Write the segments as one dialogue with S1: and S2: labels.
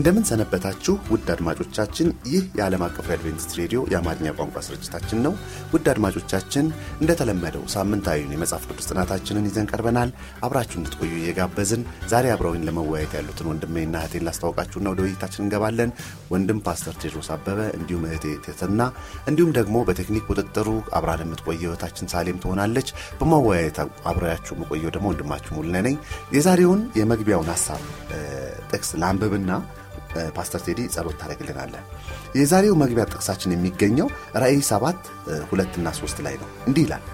S1: እንደምን ሰነበታችሁ ውድ አድማጮቻችን። ይህ የዓለም አቀፍ የአድቬንቲስት ሬዲዮ የአማርኛ ቋንቋ ስርጭታችን ነው። ውድ አድማጮቻችን እንደተለመደው ሳምንታዊውን የመጽሐፍ ቅዱስ ጥናታችንን ይዘን ቀርበናል። አብራችሁ እንድትቆዩ እየጋበዝን ዛሬ አብረውኝ ለመወያየት ያሉትን ወንድሜና እህቴን ላስታወቃችሁና ወደ ውይይታችን እንገባለን። ወንድም ፓስተር ቴድሮስ አበበ እንዲሁም እህቴ ቴትና እንዲሁም ደግሞ በቴክኒክ ቁጥጥሩ አብራን የምትቆየው እህታችን ሳሌም ትሆናለች። በማወያየት አብሬያችሁ የምቆየው ደግሞ ወንድማችሁ ሙልነ ነኝ። የዛሬውን የመግቢያውን ሀሳብ ጥቅስ ለአንብብና ፓስተር ቴዲ ጸሎት ታደረግልናለን። የዛሬው መግቢያ ጥቅሳችን የሚገኘው ራእይ ሰባት ሁለትና ሶስት ላይ ነው። እንዲህ ይላል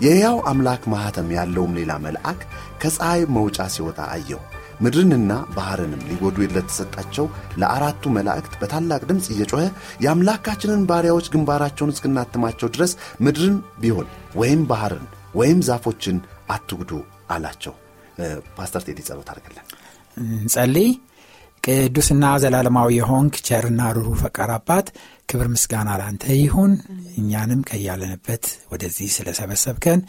S1: የሕያው አምላክ ማኅተም ያለውም ሌላ መልአክ ከፀሐይ መውጫ ሲወጣ አየው። ምድርንና ባሕርንም ሊጎዱ ለተሰጣቸው ለአራቱ መላእክት በታላቅ ድምፅ እየጮኸ የአምላካችንን ባሪያዎች ግንባራቸውን እስክናትማቸው ድረስ ምድርን ቢሆን ወይም ባሕርን ወይም ዛፎችን አትጉዱ አላቸው። ፓስተር ቴዲ ጸሎት አድርግልን።
S2: እንጸልይ። ቅዱስና ዘላለማዊ የሆንክ ቸርና ሩሩ ፈቃር አባት ክብር ምስጋና ላንተ ይሁን። እኛንም ከያለንበት ወደዚህ ስለሰበሰብከን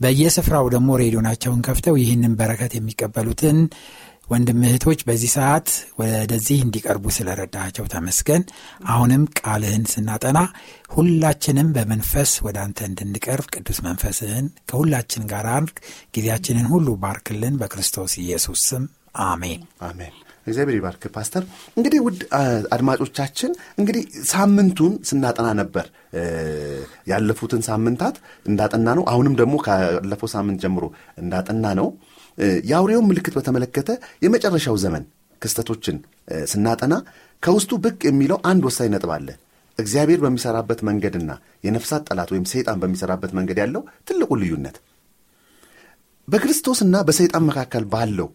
S2: በየስፍራው ደግሞ ሬዲዮናቸውን ከፍተው ይህንን በረከት የሚቀበሉትን ወንድም እህቶች በዚህ ሰዓት ወደዚህ እንዲቀርቡ ስለረዳቸው ተመስገን። አሁንም ቃልህን ስናጠና ሁላችንም በመንፈስ ወደ አንተ እንድንቀርብ ቅዱስ መንፈስህን ከሁላችን ጋር ጊዜያችንን ሁሉ ባርክልን። በክርስቶስ ኢየሱስ ስም አሜን
S1: አሜን። እግዚአብሔር ይባርክ ፓስተር። እንግዲህ ውድ አድማጮቻችን እንግዲህ ሳምንቱን ስናጠና ነበር ያለፉትን ሳምንታት እንዳጠና ነው። አሁንም ደግሞ ካለፈው ሳምንት ጀምሮ እንዳጠና ነው የአውሬውን ምልክት በተመለከተ የመጨረሻው ዘመን ክስተቶችን ስናጠና ከውስጡ ብቅ የሚለው አንድ ወሳኝ ነጥብ አለ። እግዚአብሔር በሚሰራበት መንገድና የነፍሳት ጠላት ወይም ሰይጣን በሚሰራበት መንገድ ያለው ትልቁ ልዩነት በክርስቶስና በሰይጣን መካከል ባለው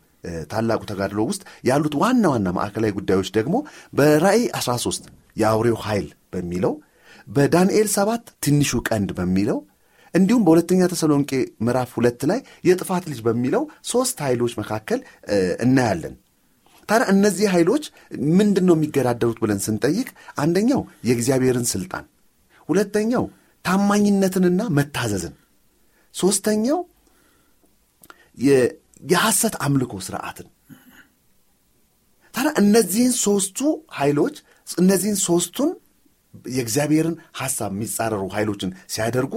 S1: ታላቁ ተጋድሎ ውስጥ ያሉት ዋና ዋና ማዕከላዊ ጉዳዮች ደግሞ በራእይ 13 የአውሬው ኃይል በሚለው በዳንኤል 7 ትንሹ ቀንድ በሚለው እንዲሁም በሁለተኛ ተሰሎንቄ ምዕራፍ ሁለት ላይ የጥፋት ልጅ በሚለው ሦስት ኃይሎች መካከል እናያለን። ታዲያ እነዚህ ኃይሎች ምንድን ነው የሚገዳደሩት ብለን ስንጠይቅ አንደኛው የእግዚአብሔርን ሥልጣን፣ ሁለተኛው ታማኝነትንና መታዘዝን፣ ሦስተኛው የሐሰት አምልኮ ስርዓትን። ታዲያ እነዚህን ሦስቱ ኃይሎች እነዚህን ሦስቱን የእግዚአብሔርን ሐሳብ የሚጻረሩ ኃይሎችን ሲያደርጉ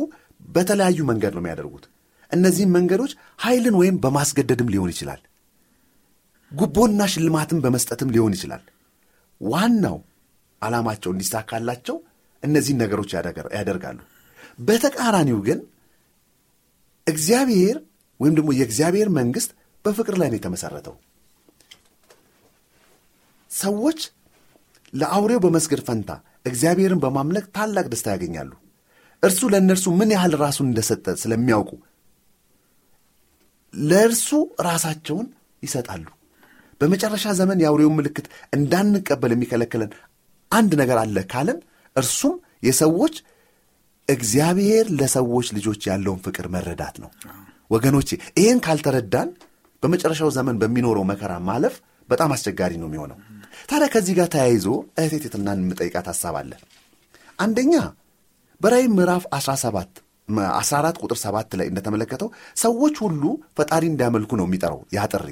S1: በተለያዩ መንገድ ነው የሚያደርጉት። እነዚህም መንገዶች ኃይልን ወይም በማስገደድም ሊሆን ይችላል፣ ጉቦና ሽልማትን በመስጠትም ሊሆን ይችላል። ዋናው ዓላማቸው እንዲሳካላቸው እነዚህን ነገሮች ያደርጋሉ። በተቃራኒው ግን እግዚአብሔር ወይም ደግሞ የእግዚአብሔር መንግሥት በፍቅር ላይ ነው የተመሠረተው። ሰዎች ለአውሬው በመስገድ ፈንታ እግዚአብሔርን በማምለክ ታላቅ ደስታ ያገኛሉ። እርሱ ለእነርሱ ምን ያህል ራሱን እንደሰጠ ስለሚያውቁ ለእርሱ ራሳቸውን ይሰጣሉ። በመጨረሻ ዘመን የአውሬውን ምልክት እንዳንቀበል የሚከለክለን አንድ ነገር አለ ካለን እርሱም የሰዎች እግዚአብሔር ለሰዎች ልጆች ያለውን ፍቅር መረዳት ነው። ወገኖቼ ይህን ካልተረዳን በመጨረሻው ዘመን በሚኖረው መከራ ማለፍ በጣም አስቸጋሪ ነው የሚሆነው። ታዲያ ከዚህ ጋር ተያይዞ እህቴ የምጠይቃት ሀሳብ አለ። አንደኛ በራእይ ምዕራፍ 17 14 ቁጥር 7 ላይ እንደተመለከተው ሰዎች ሁሉ ፈጣሪ እንዲያመልኩ ነው የሚጠራው ያ ጥሪ።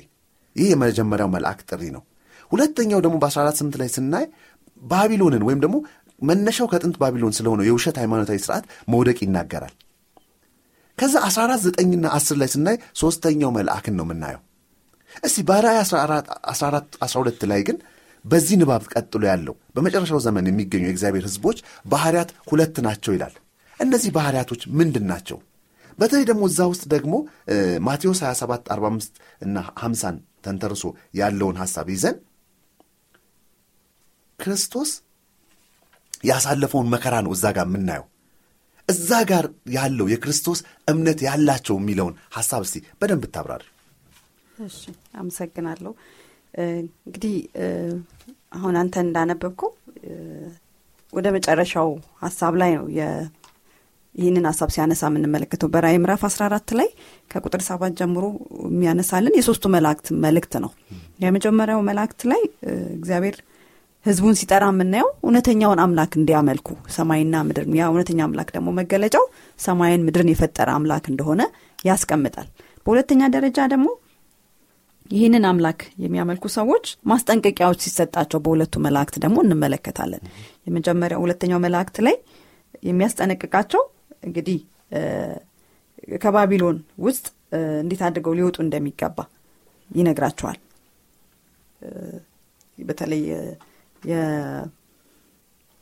S1: ይህ የመጀመሪያው መልአክ ጥሪ ነው። ሁለተኛው ደግሞ በ14 8 ላይ ስናይ ባቢሎንን ወይም ደግሞ መነሻው ከጥንት ባቢሎን ስለሆነው የውሸት ሃይማኖታዊ ስርዓት መውደቅ ይናገራል። ከዛ 14 9ና 10 ላይ ስናይ ሦስተኛው መልአክን ነው የምናየው። እስቲ በራእይ 14 12 ላይ ግን በዚህ ንባብ ቀጥሎ ያለው በመጨረሻው ዘመን የሚገኙ የእግዚአብሔር ሕዝቦች ባህርያት ሁለት ናቸው ይላል። እነዚህ ባህርያቶች ምንድን ናቸው? በተለይ ደግሞ እዛ ውስጥ ደግሞ ማቴዎስ 27 45 እና 50ን ተንተርሶ ያለውን ሐሳብ ይዘን ክርስቶስ ያሳለፈውን መከራ ነው እዛ ጋር የምናየው። እዛ ጋር ያለው የክርስቶስ እምነት ያላቸው የሚለውን ሐሳብ እስቲ በደንብ ብታብራሪ።
S3: እሺ፣ አመሰግናለሁ። እንግዲህ አሁን አንተ እንዳነበብከው ወደ መጨረሻው ሀሳብ ላይ ነው ይህንን ሀሳብ ሲያነሳ የምንመለከተው በራእይ ምዕራፍ 14 ላይ ከቁጥር ሰባት ጀምሮ የሚያነሳልን የሶስቱ መላእክት መልእክት ነው የመጀመሪያው መላእክት ላይ እግዚአብሔር ህዝቡን ሲጠራ የምናየው እውነተኛውን አምላክ እንዲያመልኩ ሰማይና ምድር። ያ እውነተኛ አምላክ ደግሞ መገለጫው ሰማይን ምድርን የፈጠረ አምላክ እንደሆነ ያስቀምጣል። በሁለተኛ ደረጃ ደግሞ ይህንን አምላክ የሚያመልኩ ሰዎች ማስጠንቀቂያዎች ሲሰጣቸው በሁለቱ መላእክት ደግሞ እንመለከታለን። የመጀመሪያው ሁለተኛው መላእክት ላይ የሚያስጠነቅቃቸው እንግዲህ ከባቢሎን ውስጥ እንዴት አድርገው ሊወጡ እንደሚገባ ይነግራቸዋል። በተለይ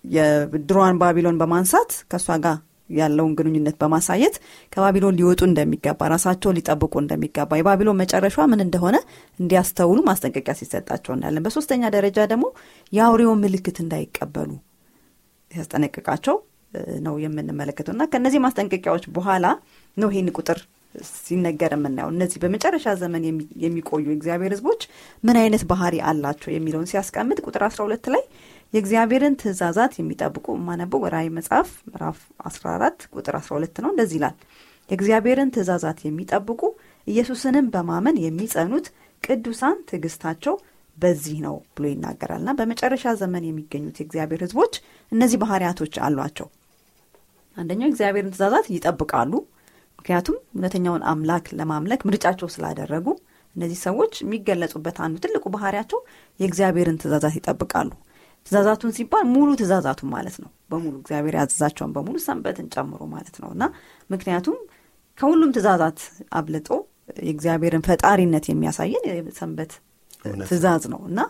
S3: የድሮዋን ባቢሎን በማንሳት ከእሷ ጋር ያለውን ግንኙነት በማሳየት ከባቢሎን ሊወጡ እንደሚገባ ራሳቸውን ሊጠብቁ እንደሚገባ የባቢሎን መጨረሻ ምን እንደሆነ እንዲያስተውሉ ማስጠንቀቂያ ሲሰጣቸው እናያለን። በሶስተኛ ደረጃ ደግሞ የአውሬውን ምልክት እንዳይቀበሉ ሲያስጠነቅቃቸው ነው የምንመለከተው። እና ከእነዚህ ማስጠንቀቂያዎች በኋላ ነው ይህን ቁጥር ሲነገር የምናየው። እነዚህ በመጨረሻ ዘመን የሚ- የሚቆዩ የእግዚአብሔር ህዝቦች ምን አይነት ባህሪ አላቸው የሚለውን ሲያስቀምጥ ቁጥር 12 ላይ የእግዚአብሔርን ትእዛዛት የሚጠብቁ የማነበው ራእይ መጽሐፍ ምዕራፍ 14 ቁጥር 12 ነው። እንደዚህ ይላል። የእግዚአብሔርን ትእዛዛት የሚጠብቁ ኢየሱስንም በማመን የሚጸኑት ቅዱሳን ትዕግስታቸው በዚህ ነው ብሎ ይናገራል። እና በመጨረሻ ዘመን የሚገኙት የእግዚአብሔር ህዝቦች እነዚህ ባህሪያቶች አሏቸው። አንደኛው የእግዚአብሔርን ትእዛዛት ይጠብቃሉ ምክንያቱም እውነተኛውን አምላክ ለማምለክ ምርጫቸው ስላደረጉ እነዚህ ሰዎች የሚገለጹበት አንዱ ትልቁ ባህሪያቸው የእግዚአብሔርን ትእዛዛት ይጠብቃሉ። ትእዛዛቱን ሲባል ሙሉ ትእዛዛቱን ማለት ነው። በሙሉ እግዚአብሔር ያዘዛቸውን በሙሉ ሰንበትን ጨምሮ ማለት ነው። እና ምክንያቱም ከሁሉም ትእዛዛት አብልጦ የእግዚአብሔርን ፈጣሪነት የሚያሳየን የሰንበት ትእዛዝ ነው። እና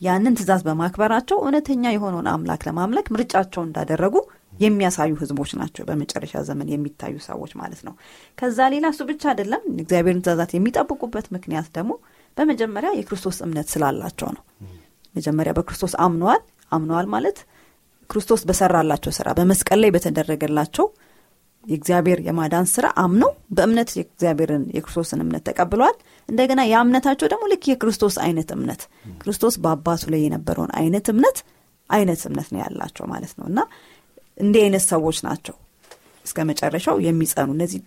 S3: ያንን ትእዛዝ በማክበራቸው እውነተኛ የሆነውን አምላክ ለማምለክ ምርጫቸው እንዳደረጉ የሚያሳዩ ህዝቦች ናቸው። በመጨረሻ ዘመን የሚታዩ ሰዎች ማለት ነው። ከዛ ሌላ እሱ ብቻ አይደለም። እግዚአብሔርን ትእዛዛት የሚጠብቁበት ምክንያት ደግሞ በመጀመሪያ የክርስቶስ እምነት ስላላቸው ነው። መጀመሪያ በክርስቶስ አምነዋል አምነዋል ማለት ክርስቶስ በሰራላቸው ስራ በመስቀል ላይ በተደረገላቸው የእግዚአብሔር የማዳን ስራ አምነው በእምነት የእግዚአብሔርን የክርስቶስን እምነት ተቀብለዋል። እንደገና ያ ደግሞ ልክ የክርስቶስ አይነት እምነት ክርስቶስ በአባቱ ላይ የነበረውን አይነት እምነት አይነት እምነት ነው ያላቸው ማለት ነው። እና እንዲህ አይነት ሰዎች ናቸው እስከ መጨረሻው የሚጸኑ። እነዚህ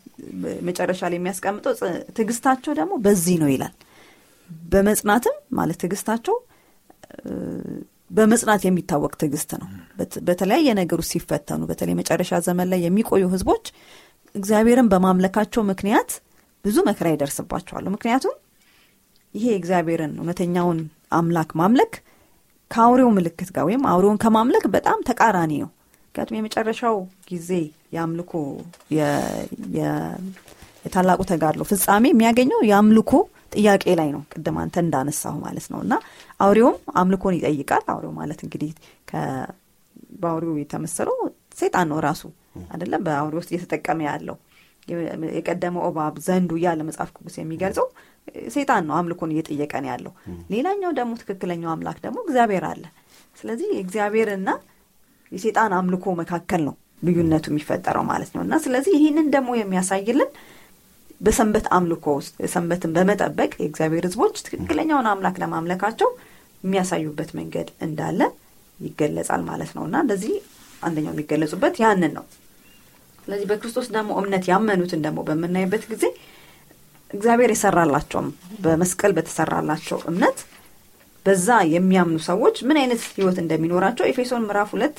S3: መጨረሻ ላይ የሚያስቀምጠው ትዕግስታቸው ደግሞ በዚህ ነው ይላል። በመጽናትም ማለት ትዕግስታቸው እ፣ በመጽናት የሚታወቅ ትዕግስት ነው። በተለያየ ነገር ውስጥ ሲፈተኑ በተለይ መጨረሻ ዘመን ላይ የሚቆዩ ህዝቦች እግዚአብሔርን በማምለካቸው ምክንያት ብዙ መከራ ይደርስባቸዋል። ምክንያቱም ይሄ እግዚአብሔርን እውነተኛውን አምላክ ማምለክ ከአውሬው ምልክት ጋር ወይም አውሬውን ከማምለክ በጣም ተቃራኒ ነው ምክንያቱም የመጨረሻው ጊዜ የአምልኮ የታላቁ ተጋድሎ ፍጻሜ የሚያገኘው የአምልኮ ጥያቄ ላይ ነው። ቅድም አንተ እንዳነሳሁ ማለት ነው። እና አውሬውም አምልኮን ይጠይቃል። አውሬው ማለት እንግዲህ በአውሬው የተመሰለው ሴጣን ነው ራሱ አይደለም? በአውሬ ውስጥ እየተጠቀመ ያለው የቀደመው እባብ ዘንዱ እያለ መጽሐፍ ቅዱስ የሚገልጸው ሴጣን ነው አምልኮን እየጠየቀ ነው ያለው። ሌላኛው ደግሞ ትክክለኛው አምላክ ደግሞ እግዚአብሔር አለ። ስለዚህ የእግዚአብሔርና የሴጣን አምልኮ መካከል ነው ልዩነቱ የሚፈጠረው ማለት ነው። እና ስለዚህ ይህንን ደግሞ የሚያሳይልን በሰንበት አምልኮ ውስጥ ሰንበትን በመጠበቅ የእግዚአብሔር ህዝቦች ትክክለኛውን አምላክ ለማምለካቸው የሚያሳዩበት መንገድ እንዳለ ይገለጻል ማለት ነው። እና እንደዚህ አንደኛው የሚገለጹበት ያንን ነው። ስለዚህ በክርስቶስ ደግሞ እምነት ያመኑትን ደግሞ በምናይበት ጊዜ እግዚአብሔር የሰራላቸውም በመስቀል በተሰራላቸው እምነት በዛ የሚያምኑ ሰዎች ምን አይነት ህይወት እንደሚኖራቸው ኤፌሶን ምዕራፍ ሁለት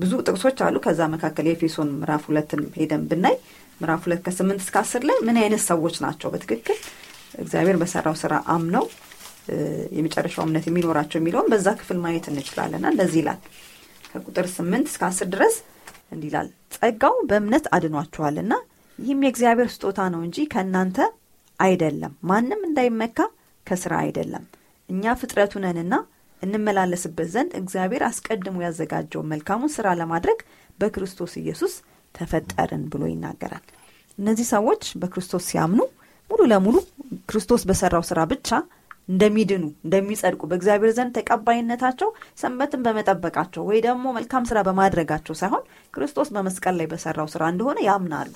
S3: ብዙ ጥቅሶች አሉ። ከዛ መካከል የኤፌሶን ምዕራፍ ሁለትን ሄደን ብናይ ምዕራፍ ሁለት ከስምንት እስከ አስር ላይ ምን አይነት ሰዎች ናቸው? በትክክል እግዚአብሔር በሰራው ስራ አምነው የመጨረሻው እምነት የሚኖራቸው የሚለውን በዛ ክፍል ማየት እንችላለንና እንደዚህ ይላል። ከቁጥር ስምንት እስከ አስር ድረስ እንዲህ ይላል። ጸጋው በእምነት አድኗችኋልና ይህም የእግዚአብሔር ስጦታ ነው እንጂ ከእናንተ አይደለም። ማንም እንዳይመካ ከስራ አይደለም። እኛ ፍጥረቱ ነንና እንመላለስበት ዘንድ እግዚአብሔር አስቀድሞ ያዘጋጀውን መልካሙን ስራ ለማድረግ በክርስቶስ ኢየሱስ ተፈጠርን ብሎ ይናገራል። እነዚህ ሰዎች በክርስቶስ ሲያምኑ ሙሉ ለሙሉ ክርስቶስ በሰራው ስራ ብቻ እንደሚድኑ እንደሚጸድቁ በእግዚአብሔር ዘንድ ተቀባይነታቸው ሰንበትን በመጠበቃቸው ወይ ደግሞ መልካም ስራ በማድረጋቸው ሳይሆን ክርስቶስ በመስቀል ላይ በሰራው ስራ እንደሆነ ያምናሉ።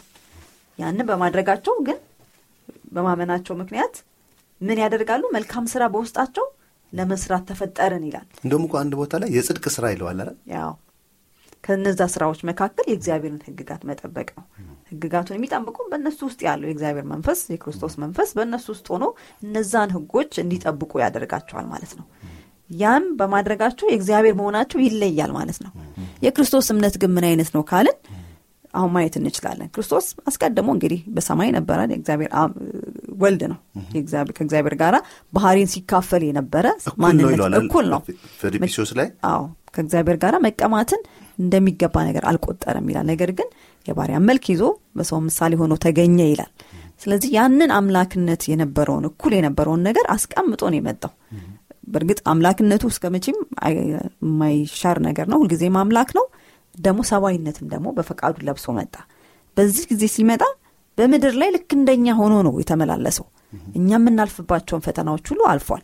S3: ያንን በማድረጋቸው ግን በማመናቸው ምክንያት ምን ያደርጋሉ? መልካም ስራ በውስጣቸው ለመስራት ተፈጠርን ይላል
S1: እንደውም እኮ አንድ ቦታ ላይ የጽድቅ ስራ ይለዋል አይደል?
S3: ያው ከነዛ ስራዎች መካከል የእግዚአብሔርን ህግጋት መጠበቅ ነው። ህግጋቱን የሚጠብቁ በእነሱ ውስጥ ያለው የእግዚአብሔር መንፈስ የክርስቶስ መንፈስ በእነሱ ውስጥ ሆኖ እነዛን ህጎች እንዲጠብቁ ያደርጋቸዋል ማለት ነው። ያም በማድረጋቸው የእግዚአብሔር መሆናቸው ይለያል ማለት ነው። የክርስቶስ እምነት ግን ምን አይነት ነው ካልን አሁን ማየት እንችላለን። ክርስቶስ አስቀድሞ እንግዲህ በሰማይ ነበረ። የእግዚአብሔር ወልድ ነው። ከእግዚአብሔር ጋር ባህሪን ሲካፈል የነበረ ማንነት እኩል ነው።
S1: ፊልጵስዩስ ላይ
S3: አዎ ከእግዚአብሔር ጋር መቀማትን እንደሚገባ ነገር አልቆጠረም ይላል። ነገር ግን የባሪያ መልክ ይዞ በሰው ምሳሌ ሆኖ ተገኘ ይላል። ስለዚህ ያንን አምላክነት የነበረውን እኩል የነበረውን ነገር አስቀምጦ ነው የመጣው። በእርግጥ አምላክነቱ እስከ መቼም የማይሻር ነገር ነው። ሁልጊዜም አምላክ ነው። ደግሞ ሰብአዊነትን ደግሞ በፈቃዱ ለብሶ መጣ። በዚህ ጊዜ ሲመጣ በምድር ላይ ልክ እንደኛ ሆኖ ነው የተመላለሰው። እኛ የምናልፍባቸውን ፈተናዎች ሁሉ አልፏል።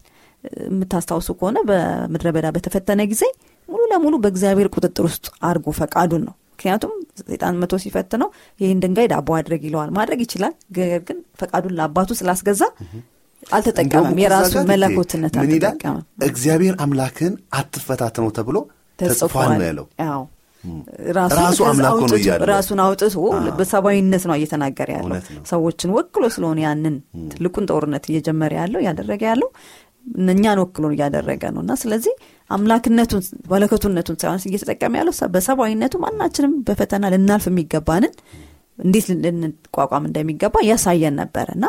S3: የምታስታውሱ ከሆነ በምድረ በዳ በተፈተነ ጊዜ ሙሉ ለሙሉ በእግዚአብሔር ቁጥጥር ውስጥ አድርጎ ፈቃዱን ነው። ምክንያቱም ሰይጣን መቶ ሲፈትነው ይህን ድንጋይ ዳቦ አድረግ ይለዋል። ማድረግ ይችላል። ነገር ግን ፈቃዱን ለአባቱ ስላስገዛ አልተጠቀመም። የራሱ መለኮትነት አልተጠቀመም።
S1: እግዚአብሔር አምላክን አትፈታተነው ተብሎ ተጽፏል ነው ያለው።
S3: ራሱን አውጥቶ በሰብአዊነት ነው እየተናገረ ያለው። ሰዎችን ወክሎ ስለሆነ ያንን ትልቁን ጦርነት እየጀመረ ያለው እያደረገ ያለው እኛን ወክሎ እያደረገ ነው እና ስለዚህ አምላክነቱን መለከቱነቱን ሳይሆን እየተጠቀመ ያለው በሰብአዊነቱ ማናችንም በፈተና ልናልፍ የሚገባንን እንዴት ልንቋቋም እንደሚገባ ያሳየን ነበረ እና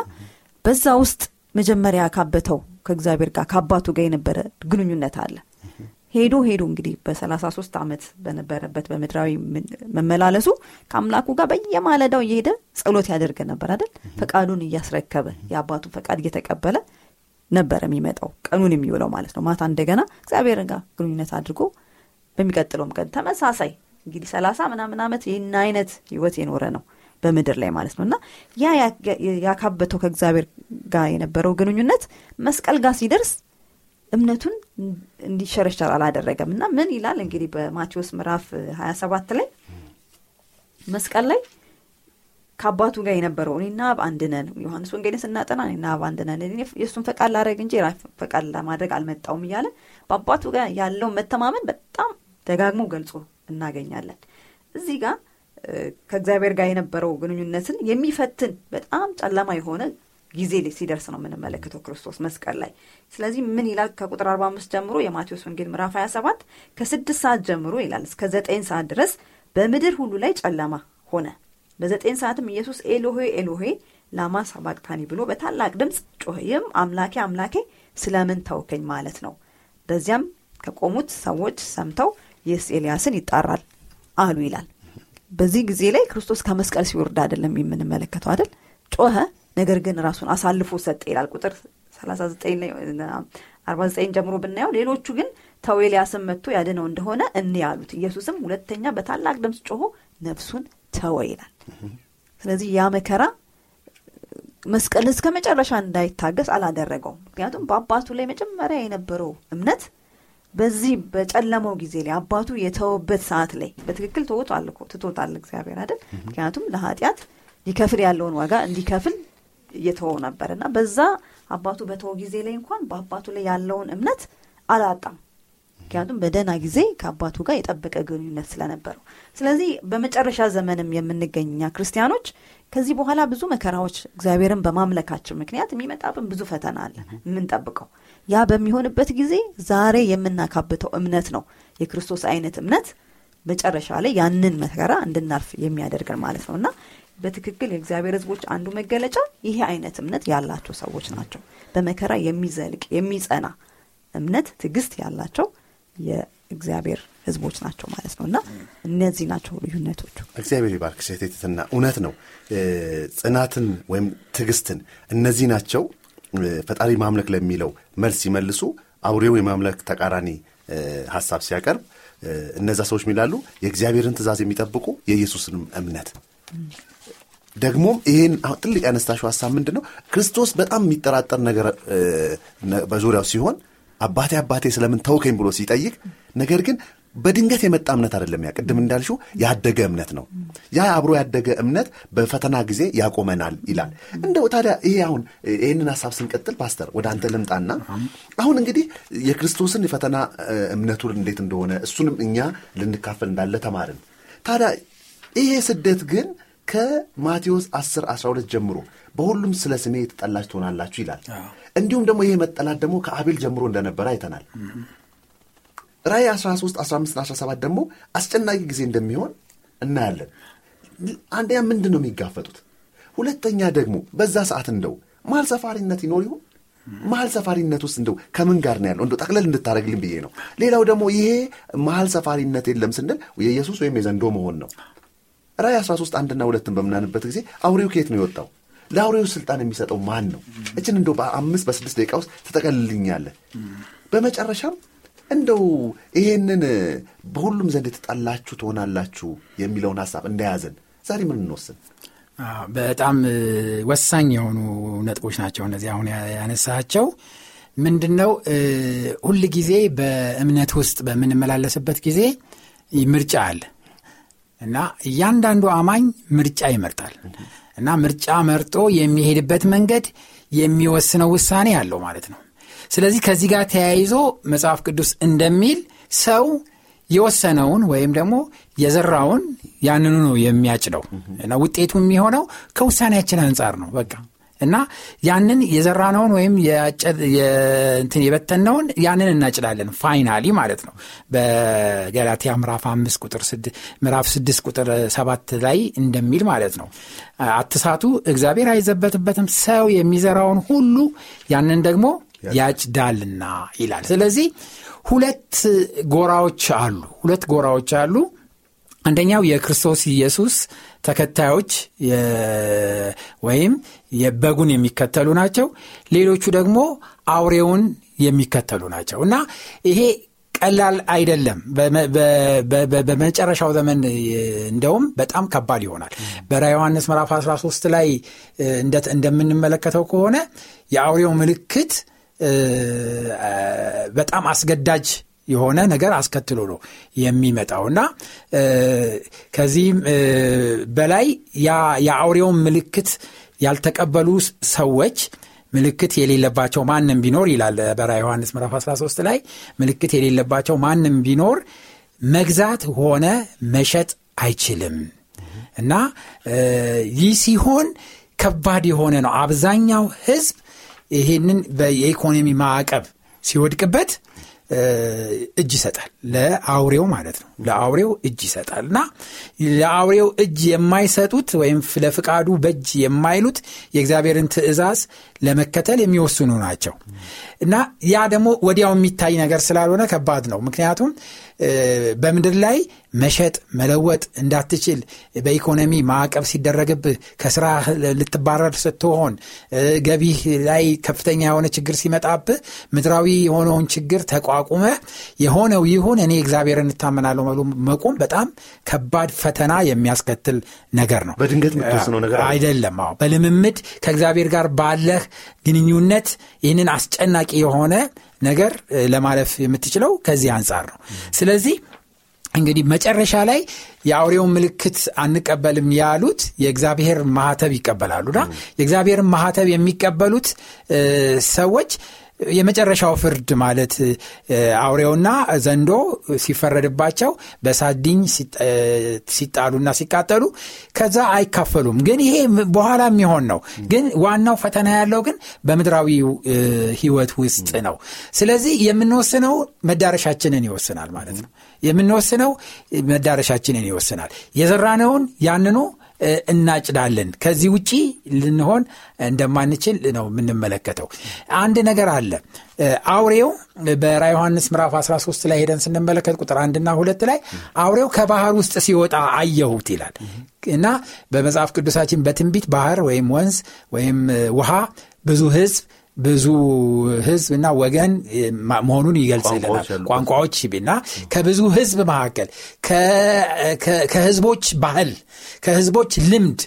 S3: በዛ ውስጥ መጀመሪያ ካበተው ከእግዚአብሔር ጋር ከአባቱ ጋር የነበረ ግንኙነት አለ። ሄዶ ሄዶ እንግዲህ በሰላሳ ሶስት ዓመት በነበረበት በምድራዊ መመላለሱ ከአምላኩ ጋር በየማለዳው እየሄደ ጸሎት ያደርገ ነበር አይደል? ፈቃዱን እያስረከበ የአባቱን ፈቃድ እየተቀበለ ነበር የሚመጣው ቀኑን የሚውለው ማለት ነው። ማታ እንደገና እግዚአብሔር ጋር ግንኙነት አድርጎ በሚቀጥለውም ቀን ተመሳሳይ እንግዲህ ሰላሳ ምናምን ዓመት ይህን አይነት ህይወት የኖረ ነው በምድር ላይ ማለት ነው እና ያ ያካበተው ከእግዚአብሔር ጋር የነበረው ግንኙነት መስቀል ጋር ሲደርስ እምነቱን እንዲሸረሸር አላደረገም እና ምን ይላል እንግዲህ በማቴዎስ ምዕራፍ 27 ላይ መስቀል ላይ ከአባቱ ጋር የነበረው እኔና አብ አንድ ነን። ዮሐንስ ወንጌልን ስናጠና እኔና አብ አንድ የእሱን ፈቃድ ላደረግ እንጂ ፈቃድ ለማድረግ አልመጣውም እያለ በአባቱ ጋር ያለው መተማመን በጣም ደጋግሞ ገልጾ እናገኛለን። እዚህ ጋር ከእግዚአብሔር ጋር የነበረው ግንኙነትን የሚፈትን በጣም ጨለማ የሆነ ጊዜ ሲደርስ ነው የምንመለከተው ክርስቶስ መስቀል ላይ። ስለዚህ ምን ይላል? ከቁጥር 45 ጀምሮ የማቴዎስ ወንጌል ምዕራፍ 27 ከስድስት ሰዓት ጀምሮ ይላል እስከ ዘጠኝ ሰዓት ድረስ በምድር ሁሉ ላይ ጨለማ ሆነ። በዘጠኝ ሰዓትም ኢየሱስ ኤሎሄ ኤሎሄ ላማ ሳባቅታኒ ብሎ በታላቅ ድምፅ ጮኸ። ይህም አምላኬ አምላኬ ስለምን ተውከኝ ማለት ነው። በዚያም ከቆሙት ሰዎች ሰምተው ይህስ ኤልያስን ይጣራል አሉ ይላል። በዚህ ጊዜ ላይ ክርስቶስ ከመስቀል ሲወርድ አይደለም የምንመለከተው አይደል? ጮኸ፣ ነገር ግን ራሱን አሳልፎ ሰጠ ይላል። ቁጥር 39 ላይ 49 ጀምሮ ብናየው ሌሎቹ ግን ተው ኤልያስን መጥቶ ያድነው እንደሆነ እኔ ያሉት። ኢየሱስም ሁለተኛ በታላቅ ድምፅ ጮሆ ነፍሱን ተወ ይላል። ስለዚህ ያ መከራ መስቀል እስከ መጨረሻ እንዳይታገስ አላደረገውም። ምክንያቱም በአባቱ ላይ መጀመሪያ የነበረው እምነት በዚህ በጨለመው ጊዜ ላይ አባቱ የተወበት ሰዓት ላይ በትክክል ተወቷል እኮ ትቶታል እግዚአብሔር አይደል? ምክንያቱም ለኃጢአት ሊከፍል ያለውን ዋጋ እንዲከፍል እየተወው ነበር እና በዛ አባቱ በተወ ጊዜ ላይ እንኳን በአባቱ ላይ ያለውን እምነት አላጣም። ምክንያቱም በደህና ጊዜ ከአባቱ ጋር የጠበቀ ግንኙነት ስለነበረው። ስለዚህ በመጨረሻ ዘመንም የምንገኝ እኛ ክርስቲያኖች ከዚህ በኋላ ብዙ መከራዎች እግዚአብሔርን በማምለካችን ምክንያት የሚመጣብን ብዙ ፈተና አለ የምንጠብቀው። ያ በሚሆንበት ጊዜ ዛሬ የምናካብተው እምነት ነው የክርስቶስ አይነት እምነት መጨረሻ ላይ ያንን መከራ እንድናልፍ የሚያደርገን ማለት ነው እና በትክክል የእግዚአብሔር ሕዝቦች አንዱ መገለጫ ይሄ አይነት እምነት ያላቸው ሰዎች ናቸው። በመከራ የሚዘልቅ የሚጸና እምነት ትዕግስት ያላቸው የእግዚአብሔር ህዝቦች ናቸው ማለት ነው እና እነዚህ ናቸው ልዩነቶቹ።
S1: እግዚአብሔር ይባርክ ሴቴትትና እውነት ነው። ጽናትን ወይም ትዕግስትን እነዚህ ናቸው ፈጣሪ ማምለክ ለሚለው መልስ ሲመልሱ አውሬው የማምለክ ተቃራኒ ሀሳብ ሲያቀርብ እነዛ ሰዎች ሚላሉ የእግዚአብሔርን ትእዛዝ የሚጠብቁ የኢየሱስንም እምነት ደግሞም ይህን ትልቅ ያነሳሽው ሀሳብ ምንድን ነው? ክርስቶስ በጣም የሚጠራጠር ነገር በዙሪያው ሲሆን አባቴ አባቴ ስለምን ተውከኝ ብሎ ሲጠይቅ፣ ነገር ግን በድንገት የመጣ እምነት አይደለም። ያ ቅድም እንዳልሽው ያደገ እምነት ነው። ያ አብሮ ያደገ እምነት በፈተና ጊዜ ያቆመናል ይላል። እንደው ታዲያ ይሄ አሁን ይህንን ሀሳብ ስንቀጥል ፓስተር ወደ አንተ ልምጣና አሁን እንግዲህ የክርስቶስን የፈተና እምነቱን እንዴት እንደሆነ እሱንም እኛ ልንካፈል እንዳለ ተማርን። ታዲያ ይሄ ስደት ግን ከማቴዎስ 10 12 ጀምሮ በሁሉም ስለ ስሜ የተጠላች ትሆናላችሁ ይላል። እንዲሁም ደግሞ ይሄ መጠላት ደግሞ ከአቤል ጀምሮ እንደነበረ አይተናል። ራእይ 13 15 17 ደግሞ አስጨናቂ ጊዜ እንደሚሆን እናያለን። አንደኛ ምንድን ነው የሚጋፈጡት? ሁለተኛ ደግሞ በዛ ሰዓት እንደው መሀል ሰፋሪነት ይኖር ይሆን? መሀል ሰፋሪነት ውስጥ እንደው ከምን ጋር ነው ያለው? እንደው ጠቅለል እንድታደረግልኝ ብዬ ነው። ሌላው ደግሞ ይሄ መሀል ሰፋሪነት የለም ስንል የኢየሱስ ወይም የዘንዶ መሆን ነው። ራእይ 13 አንድና ሁለትን በምናንበት ጊዜ አውሬው ከየት ነው የወጣው? ለአውሬው ስልጣን የሚሰጠው ማን ነው? እችን እንደው በአምስት በስድስት ደቂቃ ውስጥ ትጠቀልልኛለህ። በመጨረሻም እንደው ይሄንን በሁሉም ዘንድ የተጣላችሁ ትሆናላችሁ የሚለውን ሀሳብ እንደያዘን ዛሬ ምን እንወስን?
S2: በጣም ወሳኝ የሆኑ ነጥቦች ናቸው እነዚህ አሁን ያነሳቸው። ምንድን ነው ሁል ጊዜ በእምነት ውስጥ በምንመላለስበት ጊዜ ምርጫ አለ እና እያንዳንዱ አማኝ ምርጫ ይመርጣል። እና ምርጫ መርጦ የሚሄድበት መንገድ የሚወስነው ውሳኔ አለው ማለት ነው። ስለዚህ ከዚህ ጋር ተያይዞ መጽሐፍ ቅዱስ እንደሚል ሰው የወሰነውን ወይም ደግሞ የዘራውን ያንኑ ነው የሚያጭደው። እና ውጤቱ የሚሆነው ከውሳኔያችን አንጻር ነው። በቃ እና ያንን የዘራነውን ወይም እንትን የበተነውን ያንን እናጭዳለን ፋይናሊ ማለት ነው። በገላትያ ምዕራፍ አምስት ቁጥር ምዕራፍ ስድስት ቁጥር ሰባት ላይ እንደሚል ማለት ነው። አትሳቱ እግዚአብሔር አይዘበትበትም ሰው የሚዘራውን ሁሉ ያንን ደግሞ ያጭዳልና ይላል። ስለዚህ ሁለት ጎራዎች አሉ ሁለት ጎራዎች አሉ። አንደኛው የክርስቶስ ኢየሱስ ተከታዮች ወይም የበጉን የሚከተሉ ናቸው። ሌሎቹ ደግሞ አውሬውን የሚከተሉ ናቸው። እና ይሄ ቀላል አይደለም። በመጨረሻው ዘመን እንደውም በጣም ከባድ ይሆናል። በራ ዮሐንስ ምዕራፍ 13 ላይ እንደምንመለከተው ከሆነ የአውሬው ምልክት በጣም አስገዳጅ የሆነ ነገር አስከትሎ ነው የሚመጣው። እና ከዚህም በላይ የአውሬውን ምልክት ያልተቀበሉ ሰዎች ምልክት የሌለባቸው ማንም ቢኖር ይላል በራ ዮሐንስ ምዕራፍ 13 ላይ ምልክት የሌለባቸው ማንም ቢኖር መግዛት ሆነ መሸጥ አይችልም። እና ይህ ሲሆን ከባድ የሆነ ነው። አብዛኛው ህዝብ ይሄንን የኢኮኖሚ ማዕቀብ ሲወድቅበት እጅ ይሰጣል ለአውሬው ማለት ነው ለአውሬው እጅ ይሰጣል። እና ለአውሬው እጅ የማይሰጡት ወይም ለፍቃዱ በእጅ የማይሉት የእግዚአብሔርን ትእዛዝ ለመከተል የሚወስኑ ናቸው። እና ያ ደግሞ ወዲያው የሚታይ ነገር ስላልሆነ ከባድ ነው። ምክንያቱም በምድር ላይ መሸጥ መለወጥ እንዳትችል በኢኮኖሚ ማዕቀብ ሲደረግብህ ከስራ ልትባረር ስትሆን ገቢህ ላይ ከፍተኛ የሆነ ችግር ሲመጣብህ ምድራዊ የሆነውን ችግር ተቋቁመ የሆነው ይሁን እኔ እግዚአብሔር እንታመናለሁ መቆም በጣም ከባድ ፈተና የሚያስከትል ነገር ነው።
S1: በድንገት የምትወስነው ነገር
S2: አይደለም። አዎ በልምምድ ከእግዚአብሔር ጋር ባለህ ግንኙነት ይህንን አስጨናቂ የሆነ ነገር ለማለፍ የምትችለው ከዚህ አንጻር ነው። ስለዚህ እንግዲህ መጨረሻ ላይ የአውሬውን ምልክት አንቀበልም ያሉት የእግዚአብሔር ማህተብ ይቀበላሉና የእግዚአብሔርን ማህተብ የሚቀበሉት ሰዎች የመጨረሻው ፍርድ ማለት አውሬውና ዘንዶ ሲፈረድባቸው በሳዲኝ ሲጣሉና ሲቃጠሉ ከዛ አይካፈሉም። ግን ይሄ በኋላ የሚሆን ነው። ግን ዋናው ፈተና ያለው ግን በምድራዊ ህይወት ውስጥ ነው። ስለዚህ የምንወስነው መዳረሻችንን ይወስናል ማለት ነው። የምንወስነው መዳረሻችንን ይወስናል። የዘራነውን ያንኑ እናጭዳለን። ከዚህ ውጪ ልንሆን እንደማንችል ነው የምንመለከተው። አንድ ነገር አለ። አውሬው በራ ዮሐንስ ምዕራፍ 13 ላይ ሄደን ስንመለከት ቁጥር አንድና ሁለት ላይ አውሬው ከባህር ውስጥ ሲወጣ አየሁት ይላል። እና በመጽሐፍ ቅዱሳችን በትንቢት ባህር ወይም ወንዝ ወይም ውሃ ብዙ ህዝብ ብዙ ህዝብ እና ወገን መሆኑን ይገልጽልናል ቋንቋዎች እና ከብዙ ህዝብ መካከል ከህዝቦች ባህል ከህዝቦች ልምድ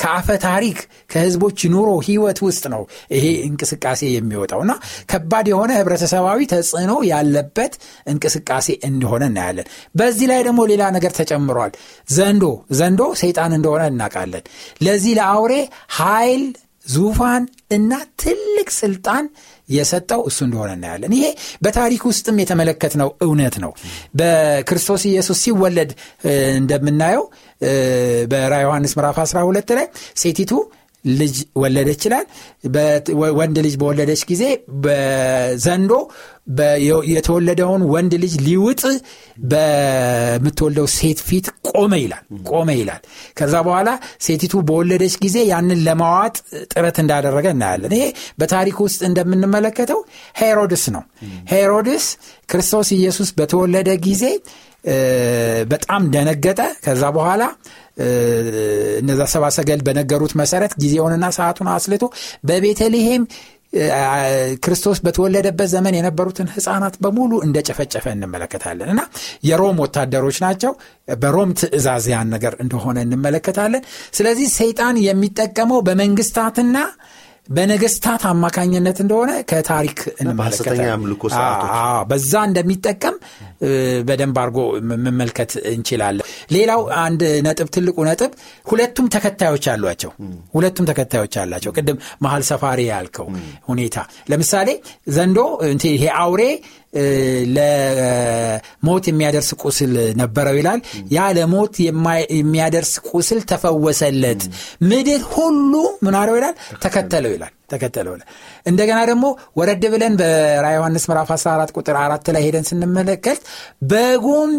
S2: ከአፈ ታሪክ ከህዝቦች ኑሮ ህይወት ውስጥ ነው ይሄ እንቅስቃሴ የሚወጣው እና ከባድ የሆነ ህብረተሰባዊ ተጽዕኖ ያለበት እንቅስቃሴ እንደሆነ እናያለን። በዚህ ላይ ደግሞ ሌላ ነገር ተጨምሯል። ዘንዶ ዘንዶ ሰይጣን እንደሆነ እናውቃለን። ለዚህ ለአውሬ ኃይል ዙፋን እና ትልቅ ስልጣን የሰጠው እሱ እንደሆነ እናያለን። ይሄ በታሪክ ውስጥም የተመለከትነው እውነት ነው። በክርስቶስ ኢየሱስ ሲወለድ እንደምናየው በራ ዮሐንስ ምዕራፍ 12 ላይ ሴቲቱ ልጅ ወለደች ይላል። ወንድ ልጅ በወለደች ጊዜ በዘንዶ የተወለደውን ወንድ ልጅ ሊውጥ በምትወልደው ሴት ፊት ቆመ ይላል ቆመ ይላል። ከዛ በኋላ ሴቲቱ በወለደች ጊዜ ያንን ለማዋጥ ጥረት እንዳደረገ እናያለን። ይሄ በታሪክ ውስጥ እንደምንመለከተው ሄሮድስ ነው። ሄሮድስ ክርስቶስ ኢየሱስ በተወለደ ጊዜ በጣም ደነገጠ። ከዛ በኋላ እነዛ ሰባ ሰገል በነገሩት መሰረት ጊዜውንና ሰዓቱን አስልቶ በቤተልሔም ክርስቶስ በተወለደበት ዘመን የነበሩትን ህፃናት በሙሉ እንደጨፈጨፈ እንመለከታለን እና የሮም ወታደሮች ናቸው። በሮም ትእዛዝ ያን ነገር እንደሆነ እንመለከታለን። ስለዚህ ሰይጣን የሚጠቀመው በመንግስታትና በነገስታት አማካኝነት እንደሆነ ከታሪክ በዛ እንደሚጠቀም በደንብ አድርጎ መመልከት እንችላለን። ሌላው አንድ ነጥብ ትልቁ ነጥብ ሁለቱም ተከታዮች አሏቸው። ሁለቱም ተከታዮች አላቸው። ቅድም መሀል ሰፋሪ ያልከው ሁኔታ ለምሳሌ ዘንዶ ይሄ አውሬ ለሞት የሚያደርስ ቁስል ነበረው ይላል። ያ ለሞት የሚያደርስ ቁስል ተፈወሰለት፣ ምድር ሁሉ ምን ይላል? ተከተለው ይላል። ተከተለው እንደገና ደግሞ ወረድ ብለን በራ ዮሐንስ ምዕራፍ 14 ቁጥር አራት ላይ ሄደን ስንመለከት በጉን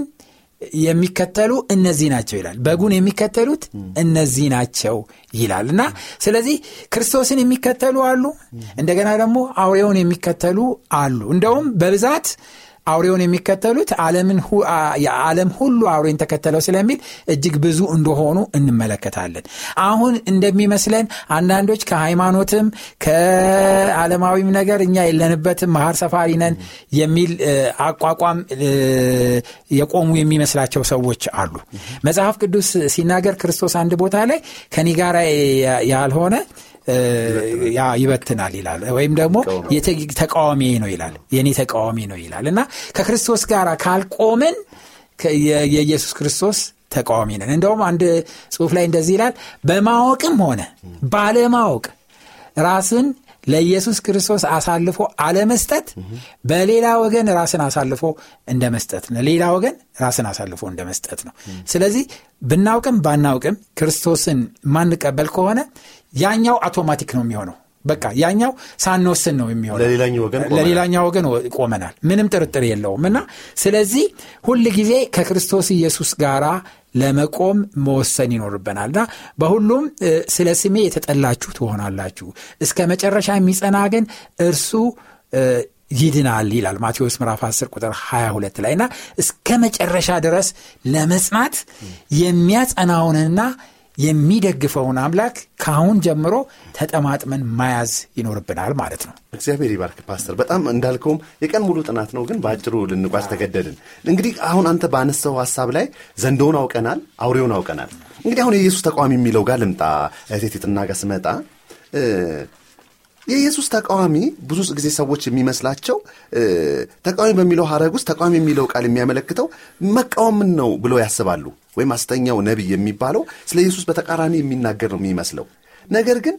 S2: የሚከተሉ እነዚህ ናቸው ይላል። በጉን የሚከተሉት እነዚህ ናቸው ይላል እና ስለዚህ ክርስቶስን የሚከተሉ አሉ፣ እንደገና ደግሞ አውሬውን የሚከተሉ አሉ። እንደውም በብዛት አውሬውን የሚከተሉት የዓለም ሁሉ አውሬን ተከተለው ስለሚል እጅግ ብዙ እንደሆኑ እንመለከታለን። አሁን እንደሚመስለን አንዳንዶች ከሃይማኖትም ከዓለማዊም ነገር እኛ የለንበትም መሀር ሰፋሪ ነን የሚል አቋቋም የቆሙ የሚመስላቸው ሰዎች አሉ። መጽሐፍ ቅዱስ ሲናገር ክርስቶስ አንድ ቦታ ላይ ከኔ ጋር ያልሆነ ይበትናል ይላል። ወይም ደግሞ ተቃዋሚ ነው ይላል። የእኔ ተቃዋሚ ነው ይላል እና ከክርስቶስ ጋር ካልቆምን የኢየሱስ ክርስቶስ ተቃዋሚ ነን። እንደውም አንድ ጽሁፍ ላይ እንደዚህ ይላል፣ በማወቅም ሆነ ባለማወቅ ራስን ለኢየሱስ ክርስቶስ አሳልፎ አለመስጠት በሌላ ወገን ራስን አሳልፎ እንደ መስጠት ነው። ሌላ ወገን ራስን አሳልፎ እንደ መስጠት ነው። ስለዚህ ብናውቅም ባናውቅም ክርስቶስን ማንቀበል ከሆነ ያኛው አውቶማቲክ ነው የሚሆነው። በቃ ያኛው ሳንወስን ነው የሚሆነው። ለሌላኛው ወገን ቆመናል፣ ምንም ጥርጥር የለውም። እና ስለዚህ ሁል ጊዜ ከክርስቶስ ኢየሱስ ጋር ለመቆም መወሰን ይኖርብናል። እና በሁሉም ስለ ስሜ የተጠላችሁ ትሆናላችሁ፣ እስከ መጨረሻ የሚጸና ግን እርሱ ይድናል ይላል ማቴዎስ ምዕራፍ 10 ቁጥር 22 ላይ። እና እስከ መጨረሻ ድረስ ለመጽናት የሚያጸናውንና የሚደግፈውን አምላክ ከአሁን ጀምሮ ተጠማጥመን መያዝ ይኖርብናል ማለት ነው።
S1: እግዚአብሔር ይባርክ ፓስተር። በጣም እንዳልከውም የቀን ሙሉ ጥናት ነው፣ ግን በአጭሩ ልንጓዝ ተገደድን። እንግዲህ አሁን አንተ ባነሳው ሀሳብ ላይ ዘንዶውን አውቀናል፣ አውሬውን አውቀናል። እንግዲህ አሁን የኢየሱስ ተቃዋሚ የሚለው ጋር ልምጣ። ቴቴትና ጋር ስመጣ የኢየሱስ ተቃዋሚ ብዙ ጊዜ ሰዎች የሚመስላቸው ተቃዋሚ በሚለው ሀረግ ውስጥ ተቃዋሚ የሚለው ቃል የሚያመለክተው መቃወምን ነው ብለው ያስባሉ። ወይም አስተኛው ነቢይ የሚባለው ስለ ኢየሱስ በተቃራኒ የሚናገር ነው የሚመስለው። ነገር ግን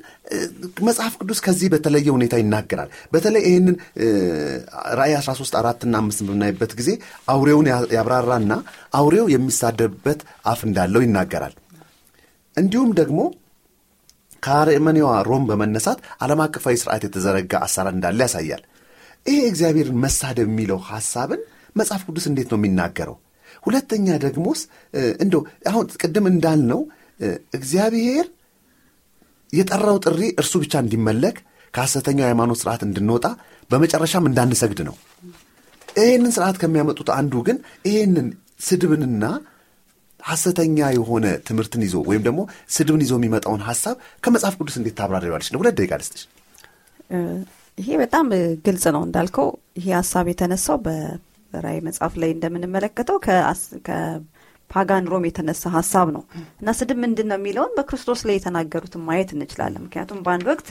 S1: መጽሐፍ ቅዱስ ከዚህ በተለየ ሁኔታ ይናገራል። በተለይ ይህንን ራእይ 13 አራትና አምስት በምናይበት ጊዜ አውሬውን ያብራራና አውሬው የሚሳደብበት አፍ እንዳለው ይናገራል። እንዲሁም ደግሞ ከአርመኔዋ ሮም በመነሳት ዓለም አቀፋዊ ስርዓት የተዘረጋ አሰራር እንዳለ ያሳያል። ይሄ እግዚአብሔርን መሳደብ የሚለው ሐሳብን መጽሐፍ ቅዱስ እንዴት ነው የሚናገረው? ሁለተኛ ደግሞስ እንደው አሁን ቅድም እንዳልነው እግዚአብሔር የጠራው ጥሪ እርሱ ብቻ እንዲመለክ ከሐሰተኛው የሃይማኖት ስርዓት እንድንወጣ በመጨረሻም እንዳንሰግድ ነው። ይህንን ስርዓት ከሚያመጡት አንዱ ግን ይህንን ስድብንና ሐሰተኛ የሆነ ትምህርትን ይዞ ወይም ደግሞ ስድብን ይዞ የሚመጣውን ሀሳብ ከመጽሐፍ ቅዱስ እንዴት ታብራሪዋለች ነው። ሁለት ደቂቃ ልስጥሽ።
S3: ይሄ በጣም ግልጽ ነው እንዳልከው ይሄ ሀሳብ የተነሳው በራእይ መጽሐፍ ላይ እንደምንመለከተው ፓጋን ሮም የተነሳ ሀሳብ ነው እና ስድብ ምንድን ነው የሚለውን በክርስቶስ ላይ የተናገሩትን ማየት እንችላለን ምክንያቱም በአንድ ወቅት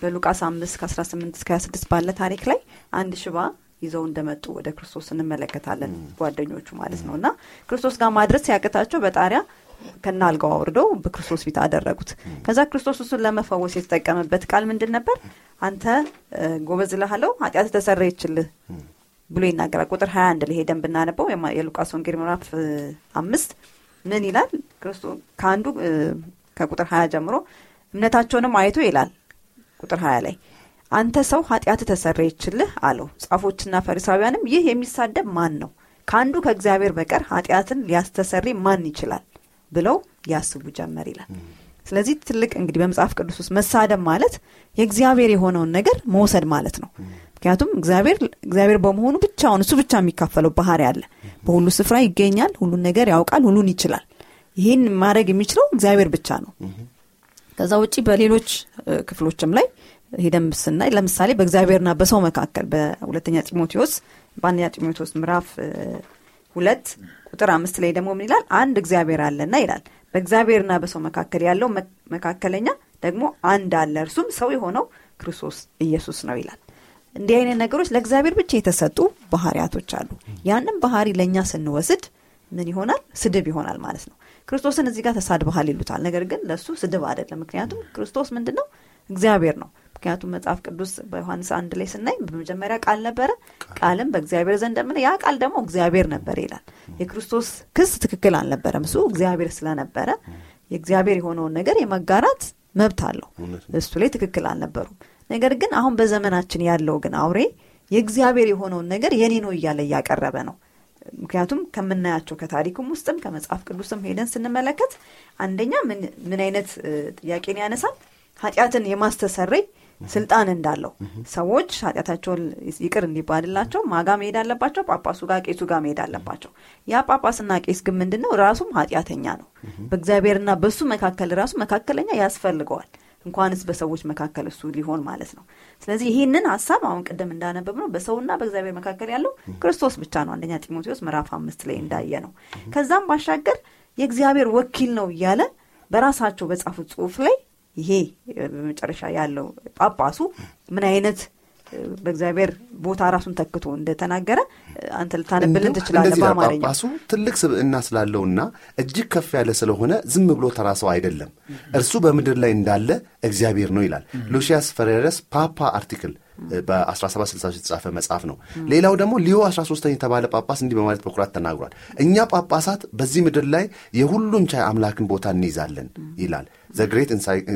S3: በሉቃስ አምስት ከ18 እስከ 26 ባለ ታሪክ ላይ አንድ ሽባ ይዘው እንደመጡ ወደ ክርስቶስ እንመለከታለን ጓደኞቹ ማለት ነው። እና ክርስቶስ ጋር ማድረስ ሲያቅታቸው በጣሪያ ከና አልጋው አውርደው በክርስቶስ ፊት አደረጉት። ከዛ ክርስቶስ እሱን ለመፈወስ የተጠቀመበት ቃል ምንድን ነበር? አንተ ጎበዝ ልሃለው ኃጢአት ተሰረየችልህ ብሎ ይናገራል። ቁጥር 21 ላይ ሄደን ብናነበው የሉቃስ ወንጌል ምዕራፍ አምስት ምን ይላል? ከአንዱ ከቁጥር 20 ጀምሮ እምነታቸውንም አይቶ ይላል ቁጥር 20 ላይ አንተ ሰው ኃጢአት ተሰረየችልህ አለው። ጻፎችና ፈሪሳውያንም ይህ የሚሳደብ ማን ነው? ከአንዱ ከእግዚአብሔር በቀር ኃጢአትን ሊያስተሰሪ ማን ይችላል? ብለው ያስቡ ጀመር ይላል። ስለዚህ ትልቅ እንግዲህ በመጽሐፍ ቅዱስ ውስጥ መሳደብ ማለት የእግዚአብሔር የሆነውን ነገር መውሰድ ማለት ነው። ምክንያቱም እግዚአብሔር እግዚአብሔር በመሆኑ ብቻውን እሱ ብቻ የሚካፈለው ባህሪ አለ። በሁሉ ስፍራ ይገኛል ሁሉን ነገር ያውቃል ሁሉን ይችላል። ይህን ማድረግ የሚችለው እግዚአብሔር ብቻ ነው። ከዛ ውጭ በሌሎች ክፍሎችም ላይ ሄደን ስናይ ለምሳሌ በእግዚአብሔርና በሰው መካከል በሁለተኛ ጢሞቴዎስ በአንደኛ ጢሞቴዎስ ምዕራፍ ሁለት ቁጥር አምስት ላይ ደግሞ ምን ይላል? አንድ እግዚአብሔር አለና ይላል። በእግዚአብሔርና በሰው መካከል ያለው መካከለኛ ደግሞ አንድ አለ እርሱም ሰው የሆነው ክርስቶስ ኢየሱስ ነው ይላል። እንዲህ አይነት ነገሮች ለእግዚአብሔር ብቻ የተሰጡ ባህሪያቶች አሉ። ያንም ባህሪ ለእኛ ስንወስድ ምን ይሆናል? ስድብ ይሆናል ማለት ነው። ክርስቶስን እዚህ ጋር ተሳድበሃል ይሉታል። ነገር ግን ለእሱ ስድብ አይደለም። ምክንያቱም ክርስቶስ ምንድን ነው እግዚአብሔር ነው ምክንያቱም መጽሐፍ ቅዱስ በዮሐንስ አንድ ላይ ስናይ በመጀመሪያ ቃል ነበረ ቃልም በእግዚአብሔር ዘንድ ምን ያ ቃል ደግሞ እግዚአብሔር ነበር ይላል። የክርስቶስ ክስ ትክክል አልነበረም። እሱ እግዚአብሔር ስለነበረ የእግዚአብሔር የሆነውን ነገር የመጋራት መብት አለው። እሱ ላይ ትክክል አልነበሩም። ነገር ግን አሁን በዘመናችን ያለው ግን አውሬ የእግዚአብሔር የሆነውን ነገር የኔ ነው እያለ እያቀረበ ነው። ምክንያቱም ከምናያቸው ከታሪክም ውስጥም ከመጽሐፍ ቅዱስም ሄደን ስንመለከት አንደኛ ምን አይነት ጥያቄን ያነሳል? ኃጢአትን የማስተሰረይ ስልጣን እንዳለው ሰዎች ኃጢአታቸውን ይቅር እንዲባልላቸው ማጋ መሄድ አለባቸው ጳጳሱ ጋር ቄሱ ጋር መሄድ አለባቸው። ያ ጳጳስና ቄስ ግን ምንድን ነው ራሱም ኃጢአተኛ ነው። በእግዚአብሔርና በሱ መካከል ራሱ መካከለኛ ያስፈልገዋል። እንኳንስ በሰዎች መካከል እሱ ሊሆን ማለት ነው። ስለዚህ ይህንን ሀሳብ አሁን ቅድም እንዳነበብ ነው በሰውና በእግዚአብሔር መካከል ያለው ክርስቶስ ብቻ ነው። አንደኛ ጢሞቴዎስ ምዕራፍ አምስት ላይ እንዳየ ነው ከዛም ባሻገር የእግዚአብሔር ወኪል ነው እያለ በራሳቸው በጻፉት ጽሁፍ ላይ ይሄ በመጨረሻ ያለው ጳጳሱ ምን አይነት በእግዚአብሔር ቦታ ራሱን ተክቶ እንደተናገረ አንተ ልታነብልን ትችላለህ በአማርኛ።
S1: ጳጳሱ ትልቅ ስብዕና ስላለውና እጅግ ከፍ ያለ ስለሆነ ዝም ብሎ ተራ ሰው አይደለም። እርሱ በምድር ላይ እንዳለ እግዚአብሔር ነው ይላል። Lucius Ferraris Papa article በ1760 የተጻፈ መጽሐፍ ነው። ሌላው ደግሞ ሊዮ 13 የተባለ ጳጳስ እንዲህ በማለት በኩራት ተናግሯል። እኛ ጳጳሳት በዚህ ምድር ላይ የሁሉን ቻይ አምላክን ቦታ እንይዛለን ይላል። The Great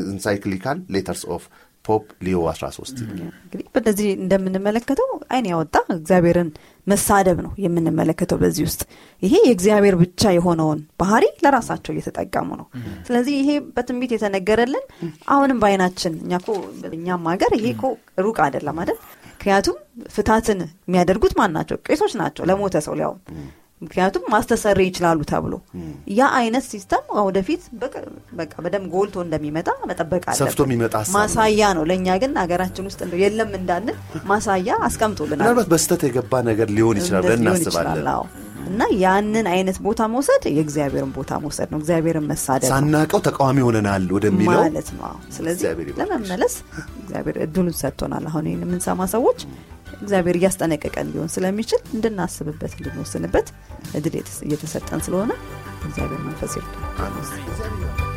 S1: Encyclical Letters of Pope Leo 13
S3: እንግዲህ በነዚህ እንደምንመለከተው አይን ያወጣ እግዚአብሔርን መሳደብ ነው የምንመለከተው በዚህ ውስጥ። ይሄ የእግዚአብሔር ብቻ የሆነውን ባህሪ ለራሳቸው እየተጠቀሙ ነው። ስለዚህ ይሄ በትንቢት የተነገረልን አሁንም በአይናችን እኛ እኛም ሀገር ይሄ ኮ ሩቅ አይደለም አይደል? ምክንያቱም ፍታትን የሚያደርጉት ማን ናቸው? ቄሶች ናቸው ለሞተ ሰው ሊያውም ምክንያቱም ማስተሰረይ ይችላሉ ተብሎ። ያ አይነት system ወደፊት በቃ በደም ጎልቶ እንደሚመጣ መጠበቅ
S1: ነው።
S3: ማሳያ ነው። ለእኛ ግን ሀገራችን ውስጥ እንደው የለም እንዳንል ማሳያ አስቀምጦልናል።
S1: ምናልባት በስተት የገባ ነገር ሊሆን ይችላል ብለን እናስባለን።
S3: እና ያንን አይነት ቦታ መውሰድ የእግዚአብሔርን ቦታ መውሰድ ነው። እግዚአብሔርን መሳደብ
S1: ሳናቀው ተቃዋሚ ሆነናል ወደሚለው
S3: ማለት ነው። ስለዚህ ለመመለስ እግዚአብሔር እድሉን ሰጥቶናል። አሁን ይህን የምንሰማ ሰዎች እግዚአብሔር እያስጠነቀቀን ሊሆን ስለሚችል እንድናስብበት እንድንወስንበት እድል የተሰጠን ስለሆነ እግዚአብሔር መንፈስ
S1: አሜን።